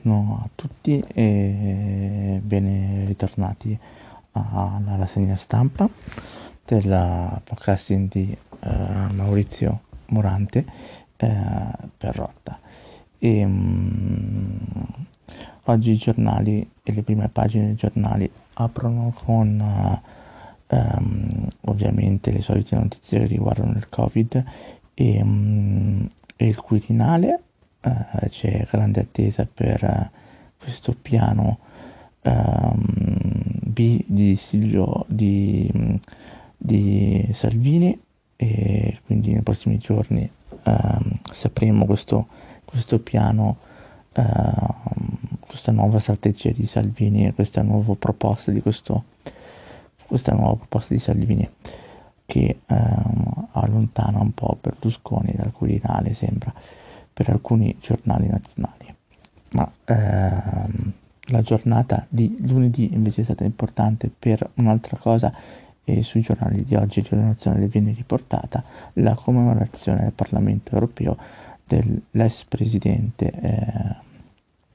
Buongiorno a tutti e ben ritornati alla rassegna stampa del podcasting di eh, Maurizio Morante eh, per Rotta. E, mm, oggi i giornali e le prime pagine dei giornali aprono con eh, ehm, ovviamente le solite notizie che riguardano il Covid e, mm, e il Quirinale eh, c'è grande attesa per eh, questo piano ehm, B di Silvio di, di Salvini e quindi nei prossimi giorni ehm, sapremo questo, questo piano ehm, questa nuova strategia di Salvini questa nuova proposta di questo questa nuova proposta di Salvini che ehm, allontana un po' Berlusconi dal Quirinale sembra per alcuni giornali nazionali. Ma ehm, la giornata di lunedì invece è stata importante per un'altra cosa e sui giornali di oggi di nazionale viene riportata la commemorazione del Parlamento europeo dell'ex presidente eh,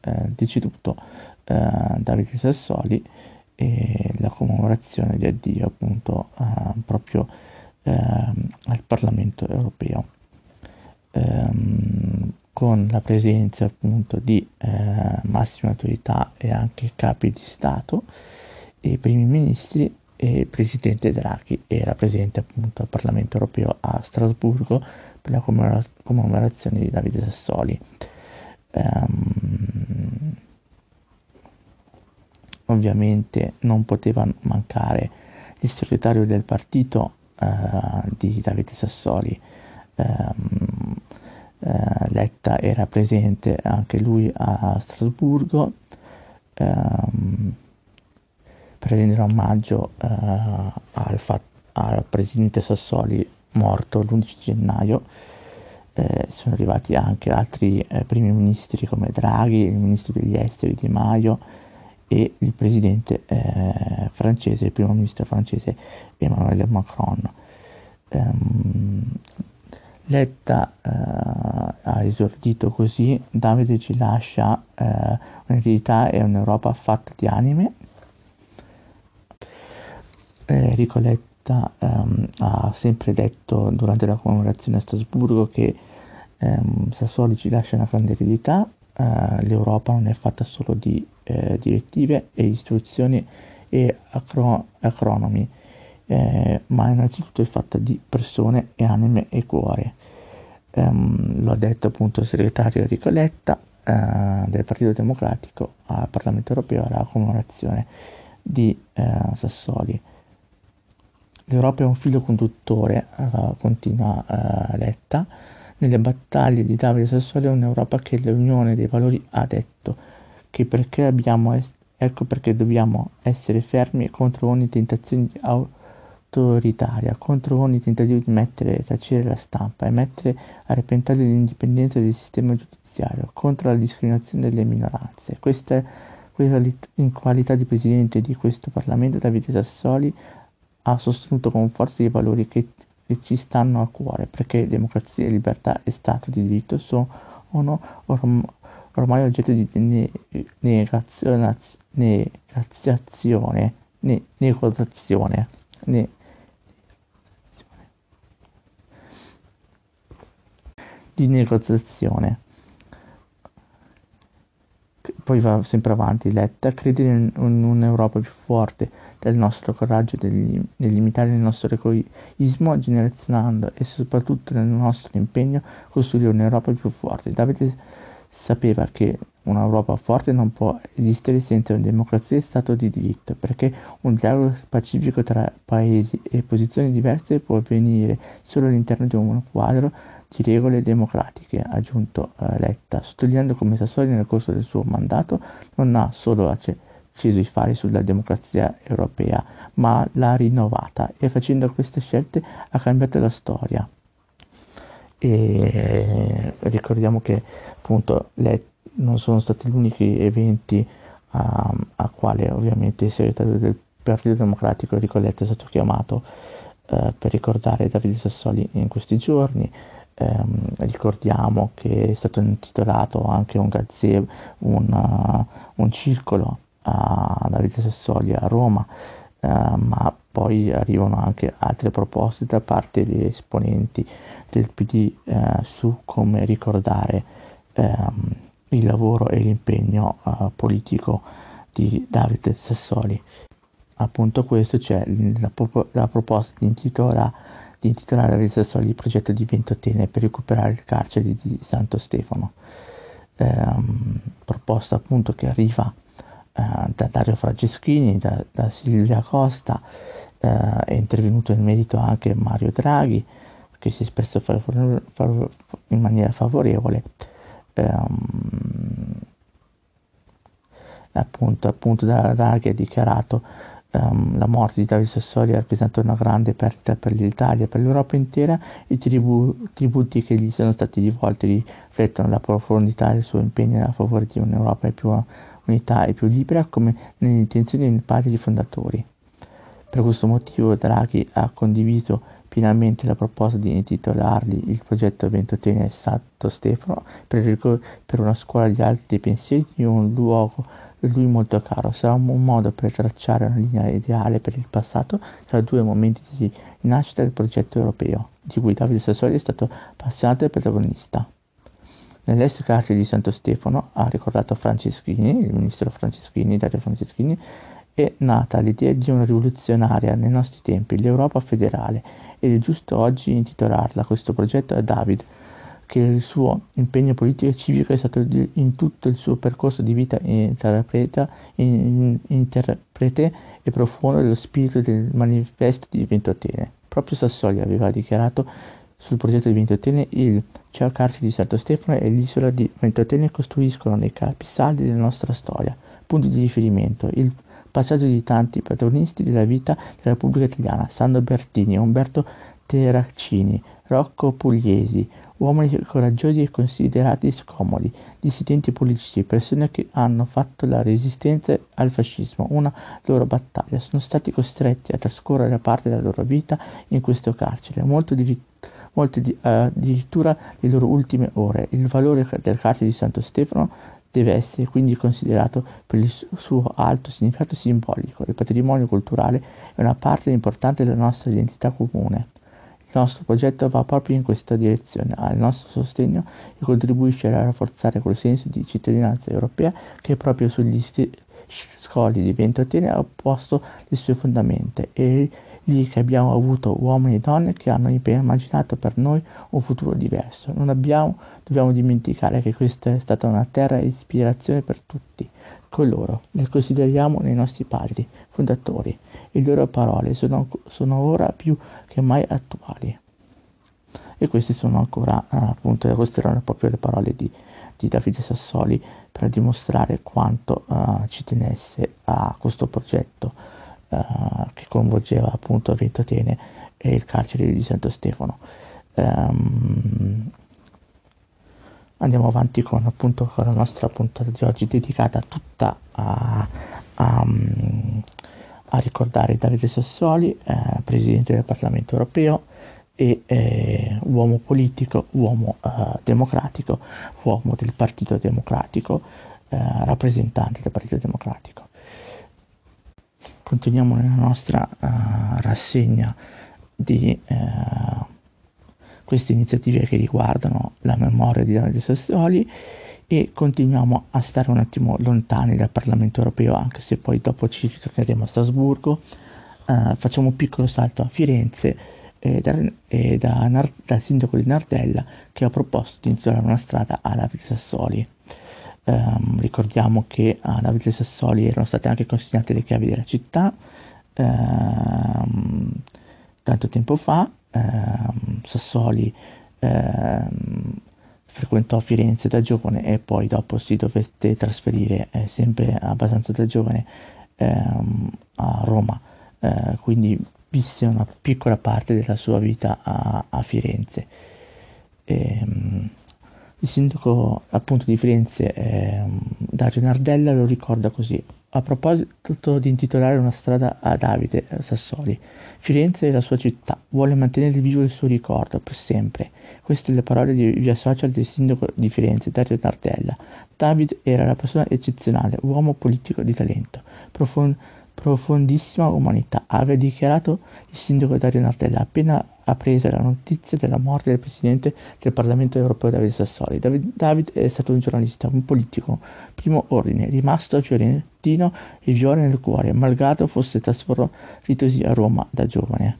eh, deceduto eh, Davide Sassoli e la commemorazione di addio appunto eh, proprio ehm, al Parlamento europeo. Ehm, con la presenza appunto di eh, massime autorità e anche capi di Stato e primi ministri e il presidente Draghi era presente appunto al Parlamento europeo a Strasburgo per la commemorazione di Davide Sassoli. Um, ovviamente non poteva mancare il segretario del partito uh, di Davide Sassoli, um, Letta era presente anche lui a Strasburgo ehm, per rendere omaggio eh, al, fat- al, presidente Sassoli morto l'11 gennaio. Eh, sono arrivati anche altri eh, primi ministri come Draghi, il ministro degli esteri Di Maio e il presidente eh, francese, il primo ministro francese Emmanuel Macron. Um, Letta eh, ha esordito così, Davide ci lascia eh, un'eredità e un'Europa fatta di anime. Enrico Letta ehm, ha sempre detto durante la commemorazione a Strasburgo che ehm, Sassoli ci lascia una grande eredità, eh, l'Europa non è fatta solo di eh, direttive e istruzioni e acro- acronomi eh, ma innanzitutto è fatta di persone e anime e cuore. Um, lo ha detto appunto il segretario Enrico Letta uh, del Partito Democratico al Parlamento Europeo alla commemorazione di uh, Sassoli. L'Europa è un filo conduttore, uh, continua Letta, nelle battaglie di Davide Sassoli è un'Europa che l'Unione dei Valori ha detto che perché abbiamo est- ecco perché dobbiamo essere fermi contro ogni tentazione di auto autoritaria contro ogni tentativo di mettere e tacere la stampa e mettere a repentaglio l'indipendenza del sistema giudiziario, contro la discriminazione delle minoranze. Questa, in qualità di presidente di questo Parlamento Davide Sassoli ha sostenuto con forza i valori che, che ci stanno a cuore, perché democrazia, libertà e Stato di diritto sono orm, ormai oggetto di ne, negazione, negazione, ne, negoziazione. Ne, di negoziazione. Poi va sempre avanti Letta, credere in, in un'Europa più forte del nostro coraggio nel limitare il nostro egoismo generazionando e soprattutto nel nostro impegno costruire un'Europa più forte. Davide sapeva che un'Europa forte non può esistere senza una democrazia e Stato di diritto, perché un dialogo pacifico tra paesi e posizioni diverse può avvenire solo all'interno di un quadro di regole democratiche, ha aggiunto eh, Letta, sottolineando come Sassoli nel corso del suo mandato non ha solo acceso i fari sulla democrazia europea, ma l'ha rinnovata e facendo queste scelte ha cambiato la storia. E ricordiamo che appunto le, non sono stati gli unici eventi a, a quale ovviamente il segretario del Partito Democratico Enrico Letta è stato chiamato eh, per ricordare Davide Sassoli in questi giorni ehm, ricordiamo che è stato intitolato anche un gazebo, un, uh, un circolo a Davide Sassoli a Roma, eh, ma poi arrivano anche altre proposte da parte degli esponenti del PD eh, su come ricordare ehm, il lavoro e l'impegno eh, politico di Davide Sassoli. Appunto questo c'è la, la proposta di intitolare, di intitolare Davide Sassoli il progetto di Ventotene per recuperare il carcere di Santo Stefano. Ehm, proposta appunto che arriva eh, da Dario Franceschini, da, da Silvia Costa, eh, è intervenuto in merito anche Mario Draghi, che si è espresso in maniera favorevole. Um, appunto, appunto Draghi ha dichiarato um, la morte di Davide Sassoli ha rappresentato una grande perdita per l'Italia, per l'Europa intera. I tribu, tributi che gli sono stati rivolti riflettono la profondità del suo impegno a favore di un'Europa più unità e più libera come nelle intenzioni dei padri fondatori. Per questo motivo Draghi ha condiviso pienamente la proposta di intitolargli il progetto Ventotene Santo Stefano per, una scuola di alti pensieri in un luogo lui molto caro. Sarà un modo per tracciare una linea ideale per il passato tra due momenti di nascita del progetto europeo, di cui Davide Sassoli è stato appassionato e protagonista. Nell'est carcere di Santo Stefano, ha ricordato Franceschini, il ministro Franceschini, Dario Franceschini, è nata l'idea di una rivoluzionaria nei nostri tempi, l'Europa federale, ed è giusto oggi intitolarla questo progetto a David, che il suo impegno politico e civico è stato in tutto il suo percorso di vita interpreta, interprete e profondo dello spirito del manifesto di Ventotene. Proprio Sassoli aveva dichiarato sul progetto di Ventotene il Ciao Carcere di Santo Stefano e l'isola di Ventotene costruiscono nei capisaldi della nostra storia, punti di riferimento, il passaggio di tanti protagonisti della vita della Repubblica Italiana, Sandro Bertini, Umberto Terracini, Rocco Pugliesi, uomini coraggiosi e considerati scomodi, dissidenti politici, persone che hanno fatto la resistenza al fascismo una loro battaglia, sono stati costretti a trascorrere parte della loro vita in questo carcere, molto diritto molte di, uh, addirittura le loro ultime ore. Il valore del carcere di Santo Stefano deve essere quindi considerato per il suo alto significato simbolico. Il patrimonio culturale è una parte importante della nostra identità comune. Il nostro progetto va proprio in questa direzione, ha il nostro sostegno e contribuisce a rafforzare quel senso di cittadinanza europea che proprio sugli scogli di Ventotene ha posto le sue fondamenta. E lì che abbiamo avuto uomini e donne che hanno immaginato per noi un futuro diverso. Non abbiamo, dobbiamo dimenticare che questa è stata una terra di ispirazione per tutti coloro, li consideriamo nei nostri padri, fondatori, le loro parole sono, sono ora più che mai attuali. E queste sono ancora, appunto, queste erano proprio le parole di, di Davide Sassoli per dimostrare quanto uh, ci tenesse a questo progetto uh, che coinvolgeva appunto Ventotene e il carcere di Santo Stefano. Um, andiamo avanti con appunto con la nostra puntata di oggi dedicata tutta a, a, a ricordare Davide Sassoli, eh, presidente del Parlamento europeo e eh, uomo politico, uomo eh, democratico, uomo del Partito Democratico, eh, rappresentante del Partito Democratico. Continuiamo nella nostra uh, rassegna di uh, queste iniziative che riguardano la memoria di Davide Sassoli e continuiamo a stare un attimo lontani dal Parlamento europeo anche se poi dopo ci ritorneremo a Strasburgo uh, facciamo un piccolo salto a Firenze e da, e da Nar- dal sindaco di Nardella che ha proposto di intitolare una strada a Davide Sassoli Um, ricordiamo che a Davide Sassoli erano state anche consegnate le chiavi della città um, tanto tempo fa. Um, Sassoli frequentò Firenze da giovane e poi dopo si dovette trasferire eh, sempre abbastanza da giovane a Roma, eh, quindi visse una piccola parte della sua vita a, a Firenze. E, Il sindaco appunto di Firenze, eh, Dario Nardella, lo ricorda così. A proposito di intitolare una strada a Davide Sassoli, Firenze è la sua città, vuole mantenere vivo il suo ricordo per sempre. Queste le parole di via social del sindaco di Firenze, Dario Nardella. David era una persona eccezionale, uomo politico di talento, profon- profondissima umanità, aveva dichiarato il sindaco Dario Nardella appena appresa la notizia della morte del presidente del Parlamento europeo Davide Sassoli. David, David è stato un giornalista, un politico, primo ordine, rimasto fiorentino e viola nel cuore, malgrado fosse trasferitosi a Roma da giovane.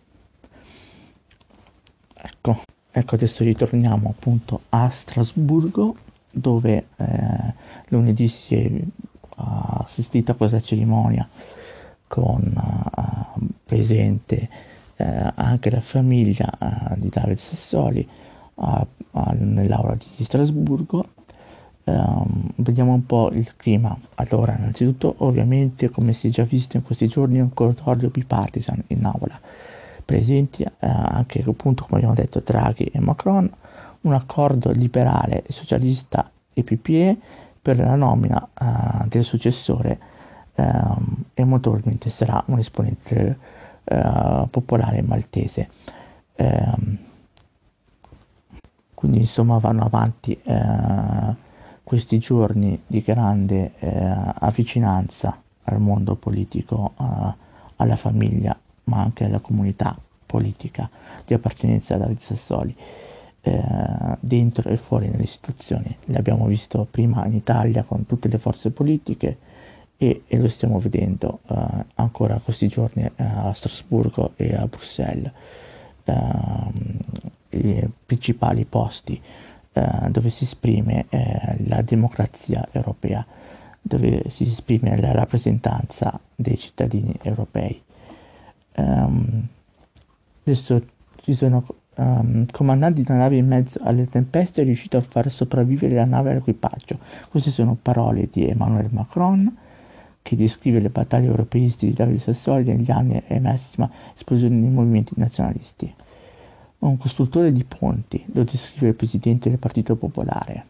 Ecco, ecco adesso ritorniamo appunto a Strasburgo dove eh, lunedì si è assistita a questa cerimonia con uh, presente uh, anche la famiglia uh, di Davide Sassoli nell'aula di Strasburgo. Um, vediamo un po' il clima. Allora, innanzitutto, ovviamente, come si è già visto in questi giorni, un corridoio bipartisan in aula. Presenti anche, appunto, come abbiamo detto, Draghi e Macron, un accordo liberale, socialista e PPE per la nomina del successore ehm, e molto probabilmente sarà un esponente eh, popolare maltese. Ehm, quindi insomma vanno avanti eh, questi giorni di grande eh, avvicinanza al mondo politico, eh, alla famiglia, ma anche alla comunità politica di appartenenza a Davide Sassoli. Eh, dentro e fuori nelle istituzioni. L'abbiamo visto prima in Italia con tutte le forze politiche, e, e lo stiamo vedendo uh, ancora questi giorni uh, a Strasburgo e a Bruxelles, uh, i principali posti eh, dove si esprime la democrazia europea, dove si esprime la rappresentanza dei cittadini europei. Um, adesso ci sono um, comandanti di una nave in mezzo alle tempeste è riuscito a far sopravvivere la nave all'equipaggio. Queste sono parole di Emmanuel Macron che descrive le battaglie europeiste di Davide Sassoli negli anni e massima esplosione dei movimenti nazionalisti. Un costruttore di ponti, lo descrive il presidente del Partito Popolare,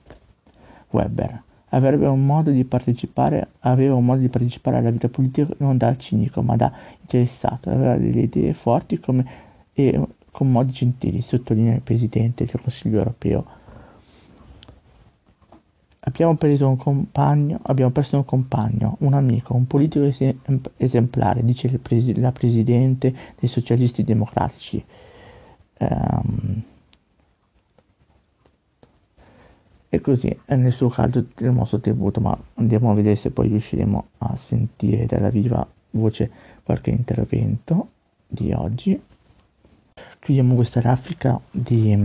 Weber. Aveva un modo di partecipare alla vita politica non da cinico, ma da interessato. Aveva delle idee forti come, e con modi gentili, sottolinea il presidente del Consiglio europeo Abbiamo un compagno, abbiamo perso un compagno, un amico, un politico esemplare, dice presi- la presidente dei socialisti democratici. Um, e così è nel suo caso il nostro tributo, ma andiamo a vedere se poi riusciremo a sentire dalla viva voce qualche intervento di oggi. Chiudiamo questa raffica di,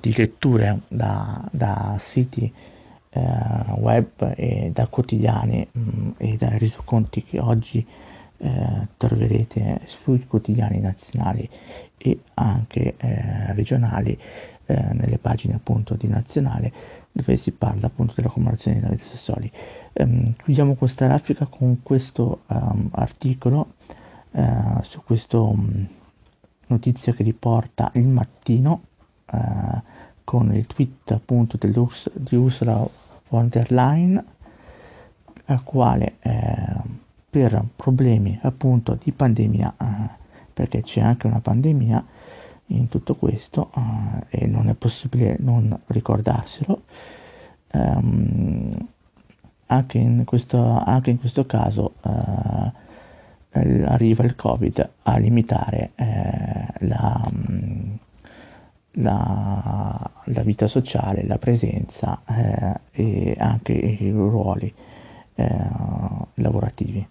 di letture da, da siti eh, web e da quotidiani mh, mm, e dai resoconti che oggi eh, troverete sui quotidiani nazionali e anche eh, regionali eh, nelle pagine appunto di nazionale dove si parla appunto della commemorazione di Davide Sassoli. Um, chiudiamo questa grafica con questo um, articolo uh, su questa um, notizia che riporta il mattino uh, con il tweet appunto di Ursula von der Leyen al quale eh, per problemi appunto di pandemia eh, perché c'è anche una pandemia in tutto questo eh, e non è possibile non ricordarselo ehm, anche, in questo, anche in questo caso eh, arriva il covid a limitare eh, la mm, la, la vita sociale, la presenza eh, e anche i ruoli eh, lavorativi.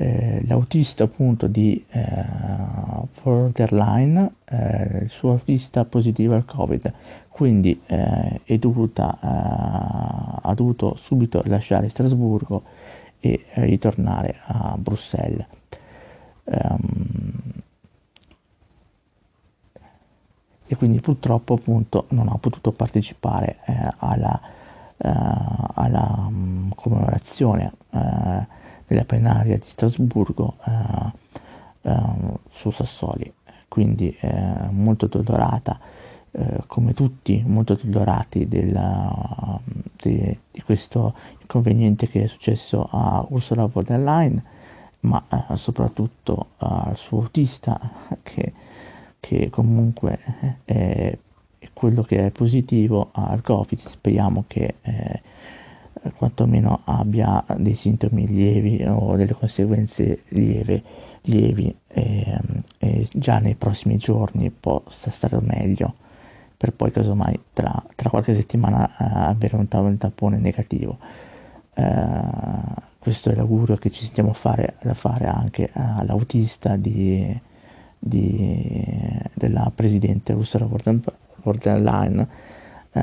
Eh, l'autista appunto di eh, Borderline, eh, il suo autista al Covid, quindi eh, è dovuta, eh, ha dovuto subito lasciare Strasburgo e ritornare a Bruxelles. Um, e quindi purtroppo appunto non ha potuto partecipare eh, alla, eh, alla um, commemorazione eh, della plenaria di Strasburgo eh, eh, su Sassoli, quindi eh, molto dolorata eh, come tutti molto addolorati della, de, di questo inconveniente che è successo a Ursula von der Leyen, ma soprattutto al suo autista che, che comunque è, è, quello che è positivo al Covid. Speriamo che eh, quantomeno abbia dei sintomi lievi o delle conseguenze lieve, lievi e, e già nei prossimi giorni possa stare meglio per poi casomai tra, tra qualche settimana uh, avere un, un, tampone negativo. Uh, questo è l'augurio che ci sentiamo fare, da fare anche all'autista di, di, della presidente Ursula von der Leyen, uh,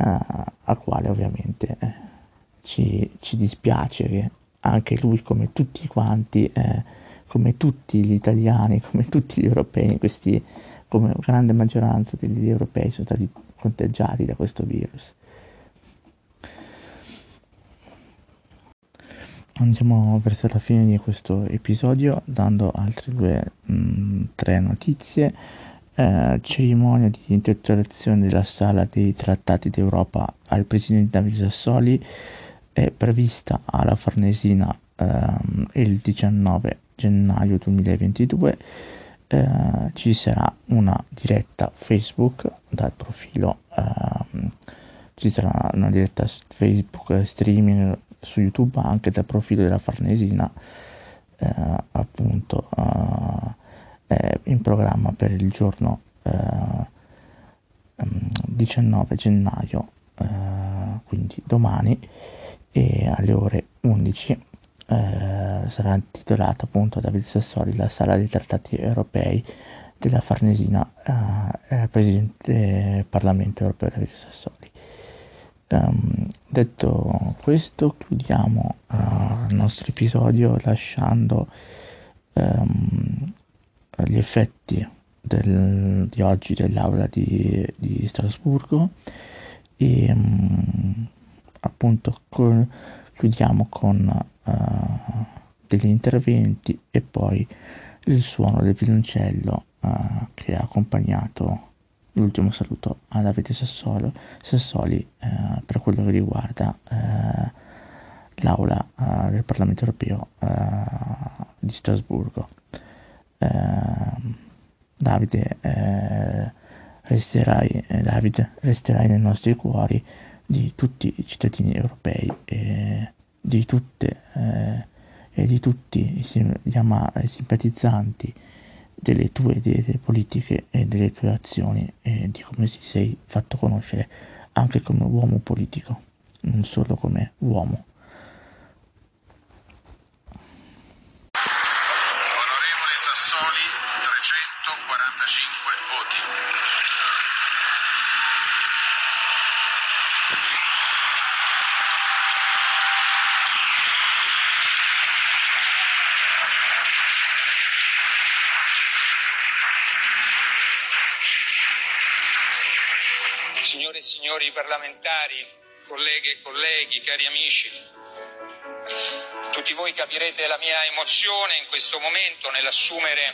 al quale ovviamente eh, ci, ci, dispiace che anche lui, come tutti quanti, eh, come tutti gli italiani, come tutti gli europei, questi, come grande maggioranza degli europei sono stati contagiati da questo virus. Andiamo verso la fine di questo episodio dando altre due, mh, mm, tre notizie. Eh, cerimonia di intitolazione della sala dei trattati d'Europa al presidente Davide Sassoli è prevista alla Farnesina ehm, il 19 gennaio 2022 eh, ci sarà una diretta Facebook dal profilo, ehm, ci sarà una diretta Facebook streaming su YouTube anche dal profilo della Farnesina, eh, appunto eh, in programma per il giorno 19 ehm, gennaio, eh, quindi domani e alle ore 11 eh, sarà intitolata appunto David Sassoli la sala dei trattati europei della Farnesina eh, presidente del Parlamento europeo David Sassoli. Um, detto questo chiudiamo uh, il nostro episodio lasciando um, gli effetti del, di oggi dell'aula di, di Strasburgo e um, appunto con, chiudiamo con uh, degli interventi e poi il suono del violoncello uh, che ha accompagnato l'ultimo saluto a Davide Sassolo, Sassoli uh, per quello che riguarda l'aula del Parlamento europeo di Strasburgo. Davide, resterai, Davide, resterai nei nostri cuori di tutti i cittadini europei e di tutte eh, e di tutti i, ama- simpatizzanti delle tue idee politiche e delle tue azioni e di come ti sei fatto conoscere anche come uomo politico, non solo come uomo. Signore e signori parlamentari, colleghe e colleghi, cari amici, tutti voi capirete la mia emozione in questo momento nell'assumere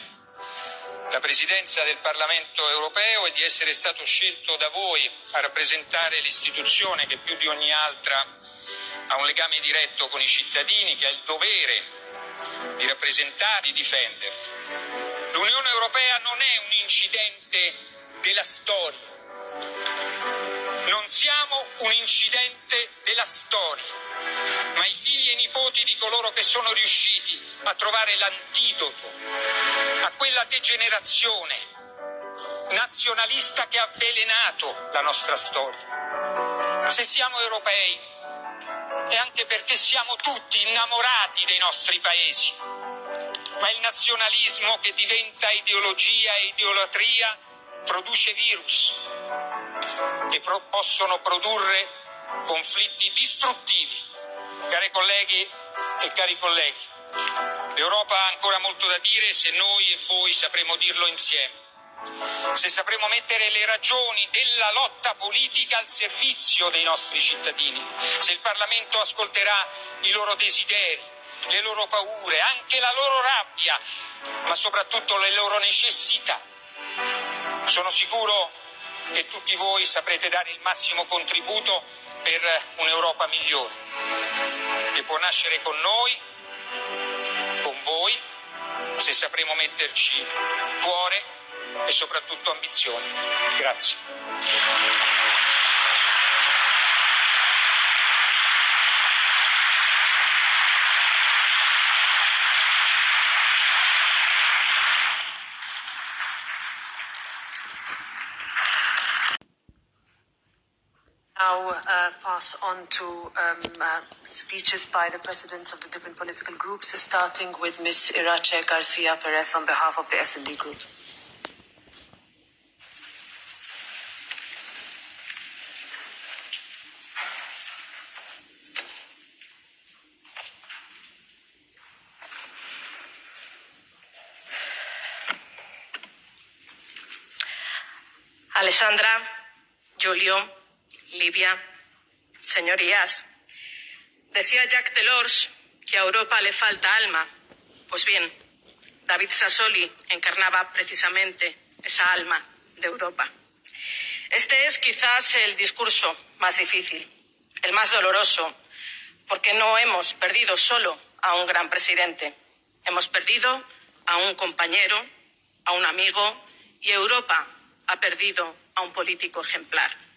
la presidenza del Parlamento europeo e di essere stato scelto da voi a rappresentare l'istituzione che più di ogni altra ha un legame diretto con i cittadini, che ha il dovere di rappresentare e difenderli. L'Unione Europea non è un incidente della storia, non siamo un incidente della storia, ma i figli e i nipoti di coloro che sono riusciti a trovare l'antidoto a quella degenerazione nazionalista che ha avvelenato la nostra storia. Se siamo europei è anche perché siamo tutti innamorati dei nostri paesi, ma il nazionalismo che diventa ideologia e idolatria produce virus che pro- possono produrre conflitti distruttivi. Cari colleghi e cari colleghi, l'Europa ha ancora molto da dire se noi e voi sapremo dirlo insieme se sapremo mettere le ragioni della lotta politica al servizio dei nostri cittadini, se il Parlamento ascolterà i loro desideri, le loro paure, anche la loro rabbia, ma soprattutto le loro necessità. Sono sicuro che tutti voi saprete dare il massimo contributo per un'Europa migliore, che può nascere con noi, con voi, se sapremo metterci cuore e soprattutto ambizione. Grazie. Pass on to um, uh, speeches by the presidents of the different political groups, starting with Ms. Irache Garcia Perez on behalf of the S&D Group. Alessandra, Giulio, Libia. Señorías, decía Jacques Delors que a Europa le falta alma. Pues bien, David Sassoli encarnaba precisamente esa alma de Europa. Este es quizás el discurso más difícil, el más doloroso, porque no hemos perdido solo a un gran presidente, hemos perdido a un compañero, a un amigo y Europa ha perdido a un político ejemplar.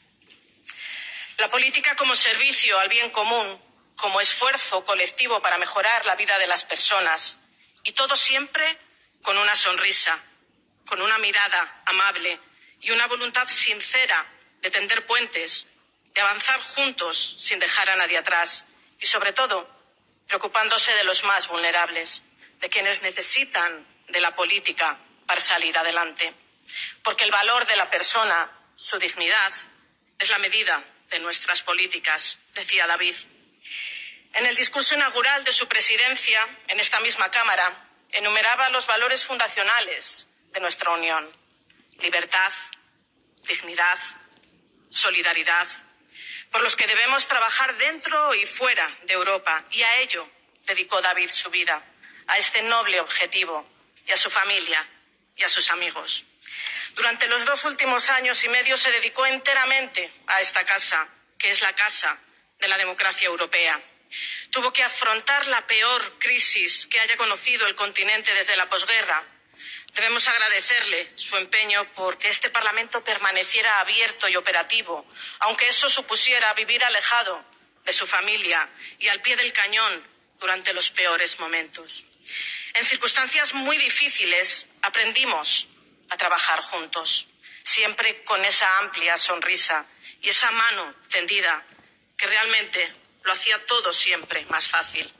La política como servicio al bien común, como esfuerzo colectivo para mejorar la vida de las personas. Y todo siempre con una sonrisa, con una mirada amable y una voluntad sincera de tender puentes, de avanzar juntos sin dejar a nadie atrás y, sobre todo, preocupándose de los más vulnerables, de quienes necesitan de la política para salir adelante. Porque el valor de la persona, su dignidad, es la medida de nuestras políticas, decía David. En el discurso inaugural de su presidencia en esta misma Cámara, enumeraba los valores fundacionales de nuestra Unión. Libertad, dignidad, solidaridad, por los que debemos trabajar dentro y fuera de Europa. Y a ello dedicó David su vida, a este noble objetivo, y a su familia y a sus amigos. Durante los dos últimos años y medio se dedicó enteramente a esta casa, que es la casa de la democracia europea. Tuvo que afrontar la peor crisis que haya conocido el continente desde la posguerra. Debemos agradecerle su empeño porque este Parlamento permaneciera abierto y operativo, aunque eso supusiera vivir alejado de su familia y al pie del cañón durante los peores momentos. En circunstancias muy difíciles aprendimos a trabajar juntos, siempre con esa amplia sonrisa y esa mano tendida que realmente lo hacía todo siempre más fácil.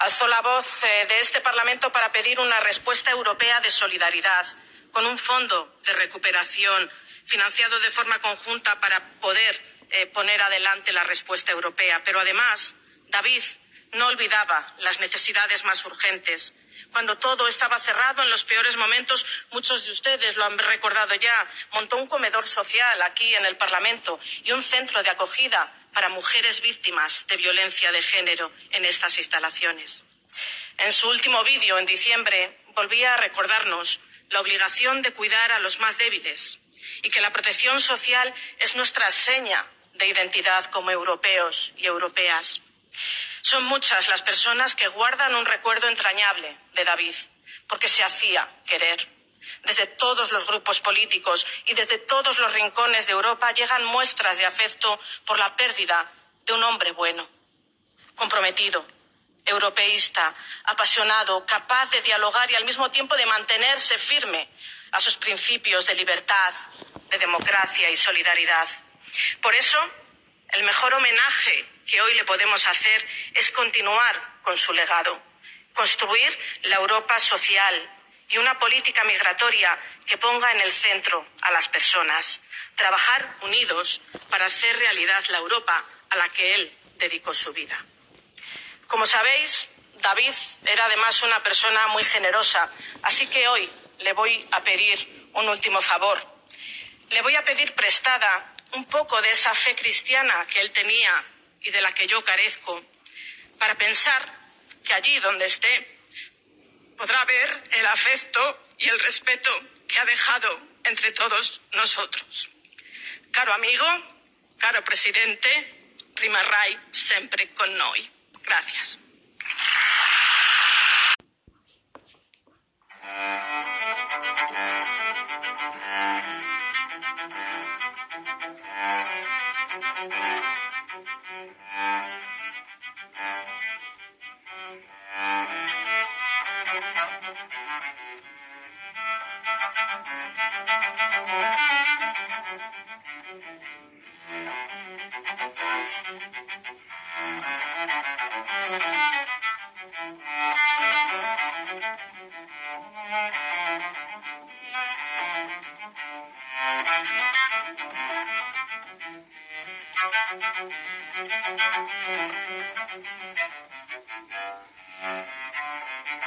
Alzó la voz eh, de este Parlamento para pedir una respuesta europea de solidaridad, con un fondo de recuperación financiado de forma conjunta para poder eh, poner adelante la respuesta europea. Pero además, David no olvidaba las necesidades más urgentes cuando todo estaba cerrado en los peores momentos, muchos de ustedes lo han recordado ya, montó un comedor social aquí en el Parlamento y un centro de acogida para mujeres víctimas de violencia de género en estas instalaciones. En su último vídeo, en diciembre, volvía a recordarnos la obligación de cuidar a los más débiles y que la protección social es nuestra seña de identidad como europeos y europeas. Son muchas las personas que guardan un recuerdo entrañable de David, porque se hacía querer. Desde todos los grupos políticos y desde todos los rincones de Europa llegan muestras de afecto por la pérdida de un hombre bueno, comprometido, europeísta, apasionado, capaz de dialogar y al mismo tiempo de mantenerse firme a sus principios de libertad, de democracia y solidaridad. Por eso, el mejor homenaje que hoy le podemos hacer es continuar con su legado, construir la Europa social y una política migratoria que ponga en el centro a las personas, trabajar unidos para hacer realidad la Europa a la que él dedicó su vida. Como sabéis, David era además una persona muy generosa, así que hoy le voy a pedir un último favor. Le voy a pedir prestada un poco de esa fe cristiana que él tenía y de la que yo carezco, para pensar que allí donde esté podrá ver el afecto y el respeto que ha dejado entre todos nosotros. caro amigo, caro presidente, rimarrai sempre con noi. Gracias.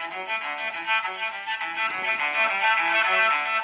Thank you.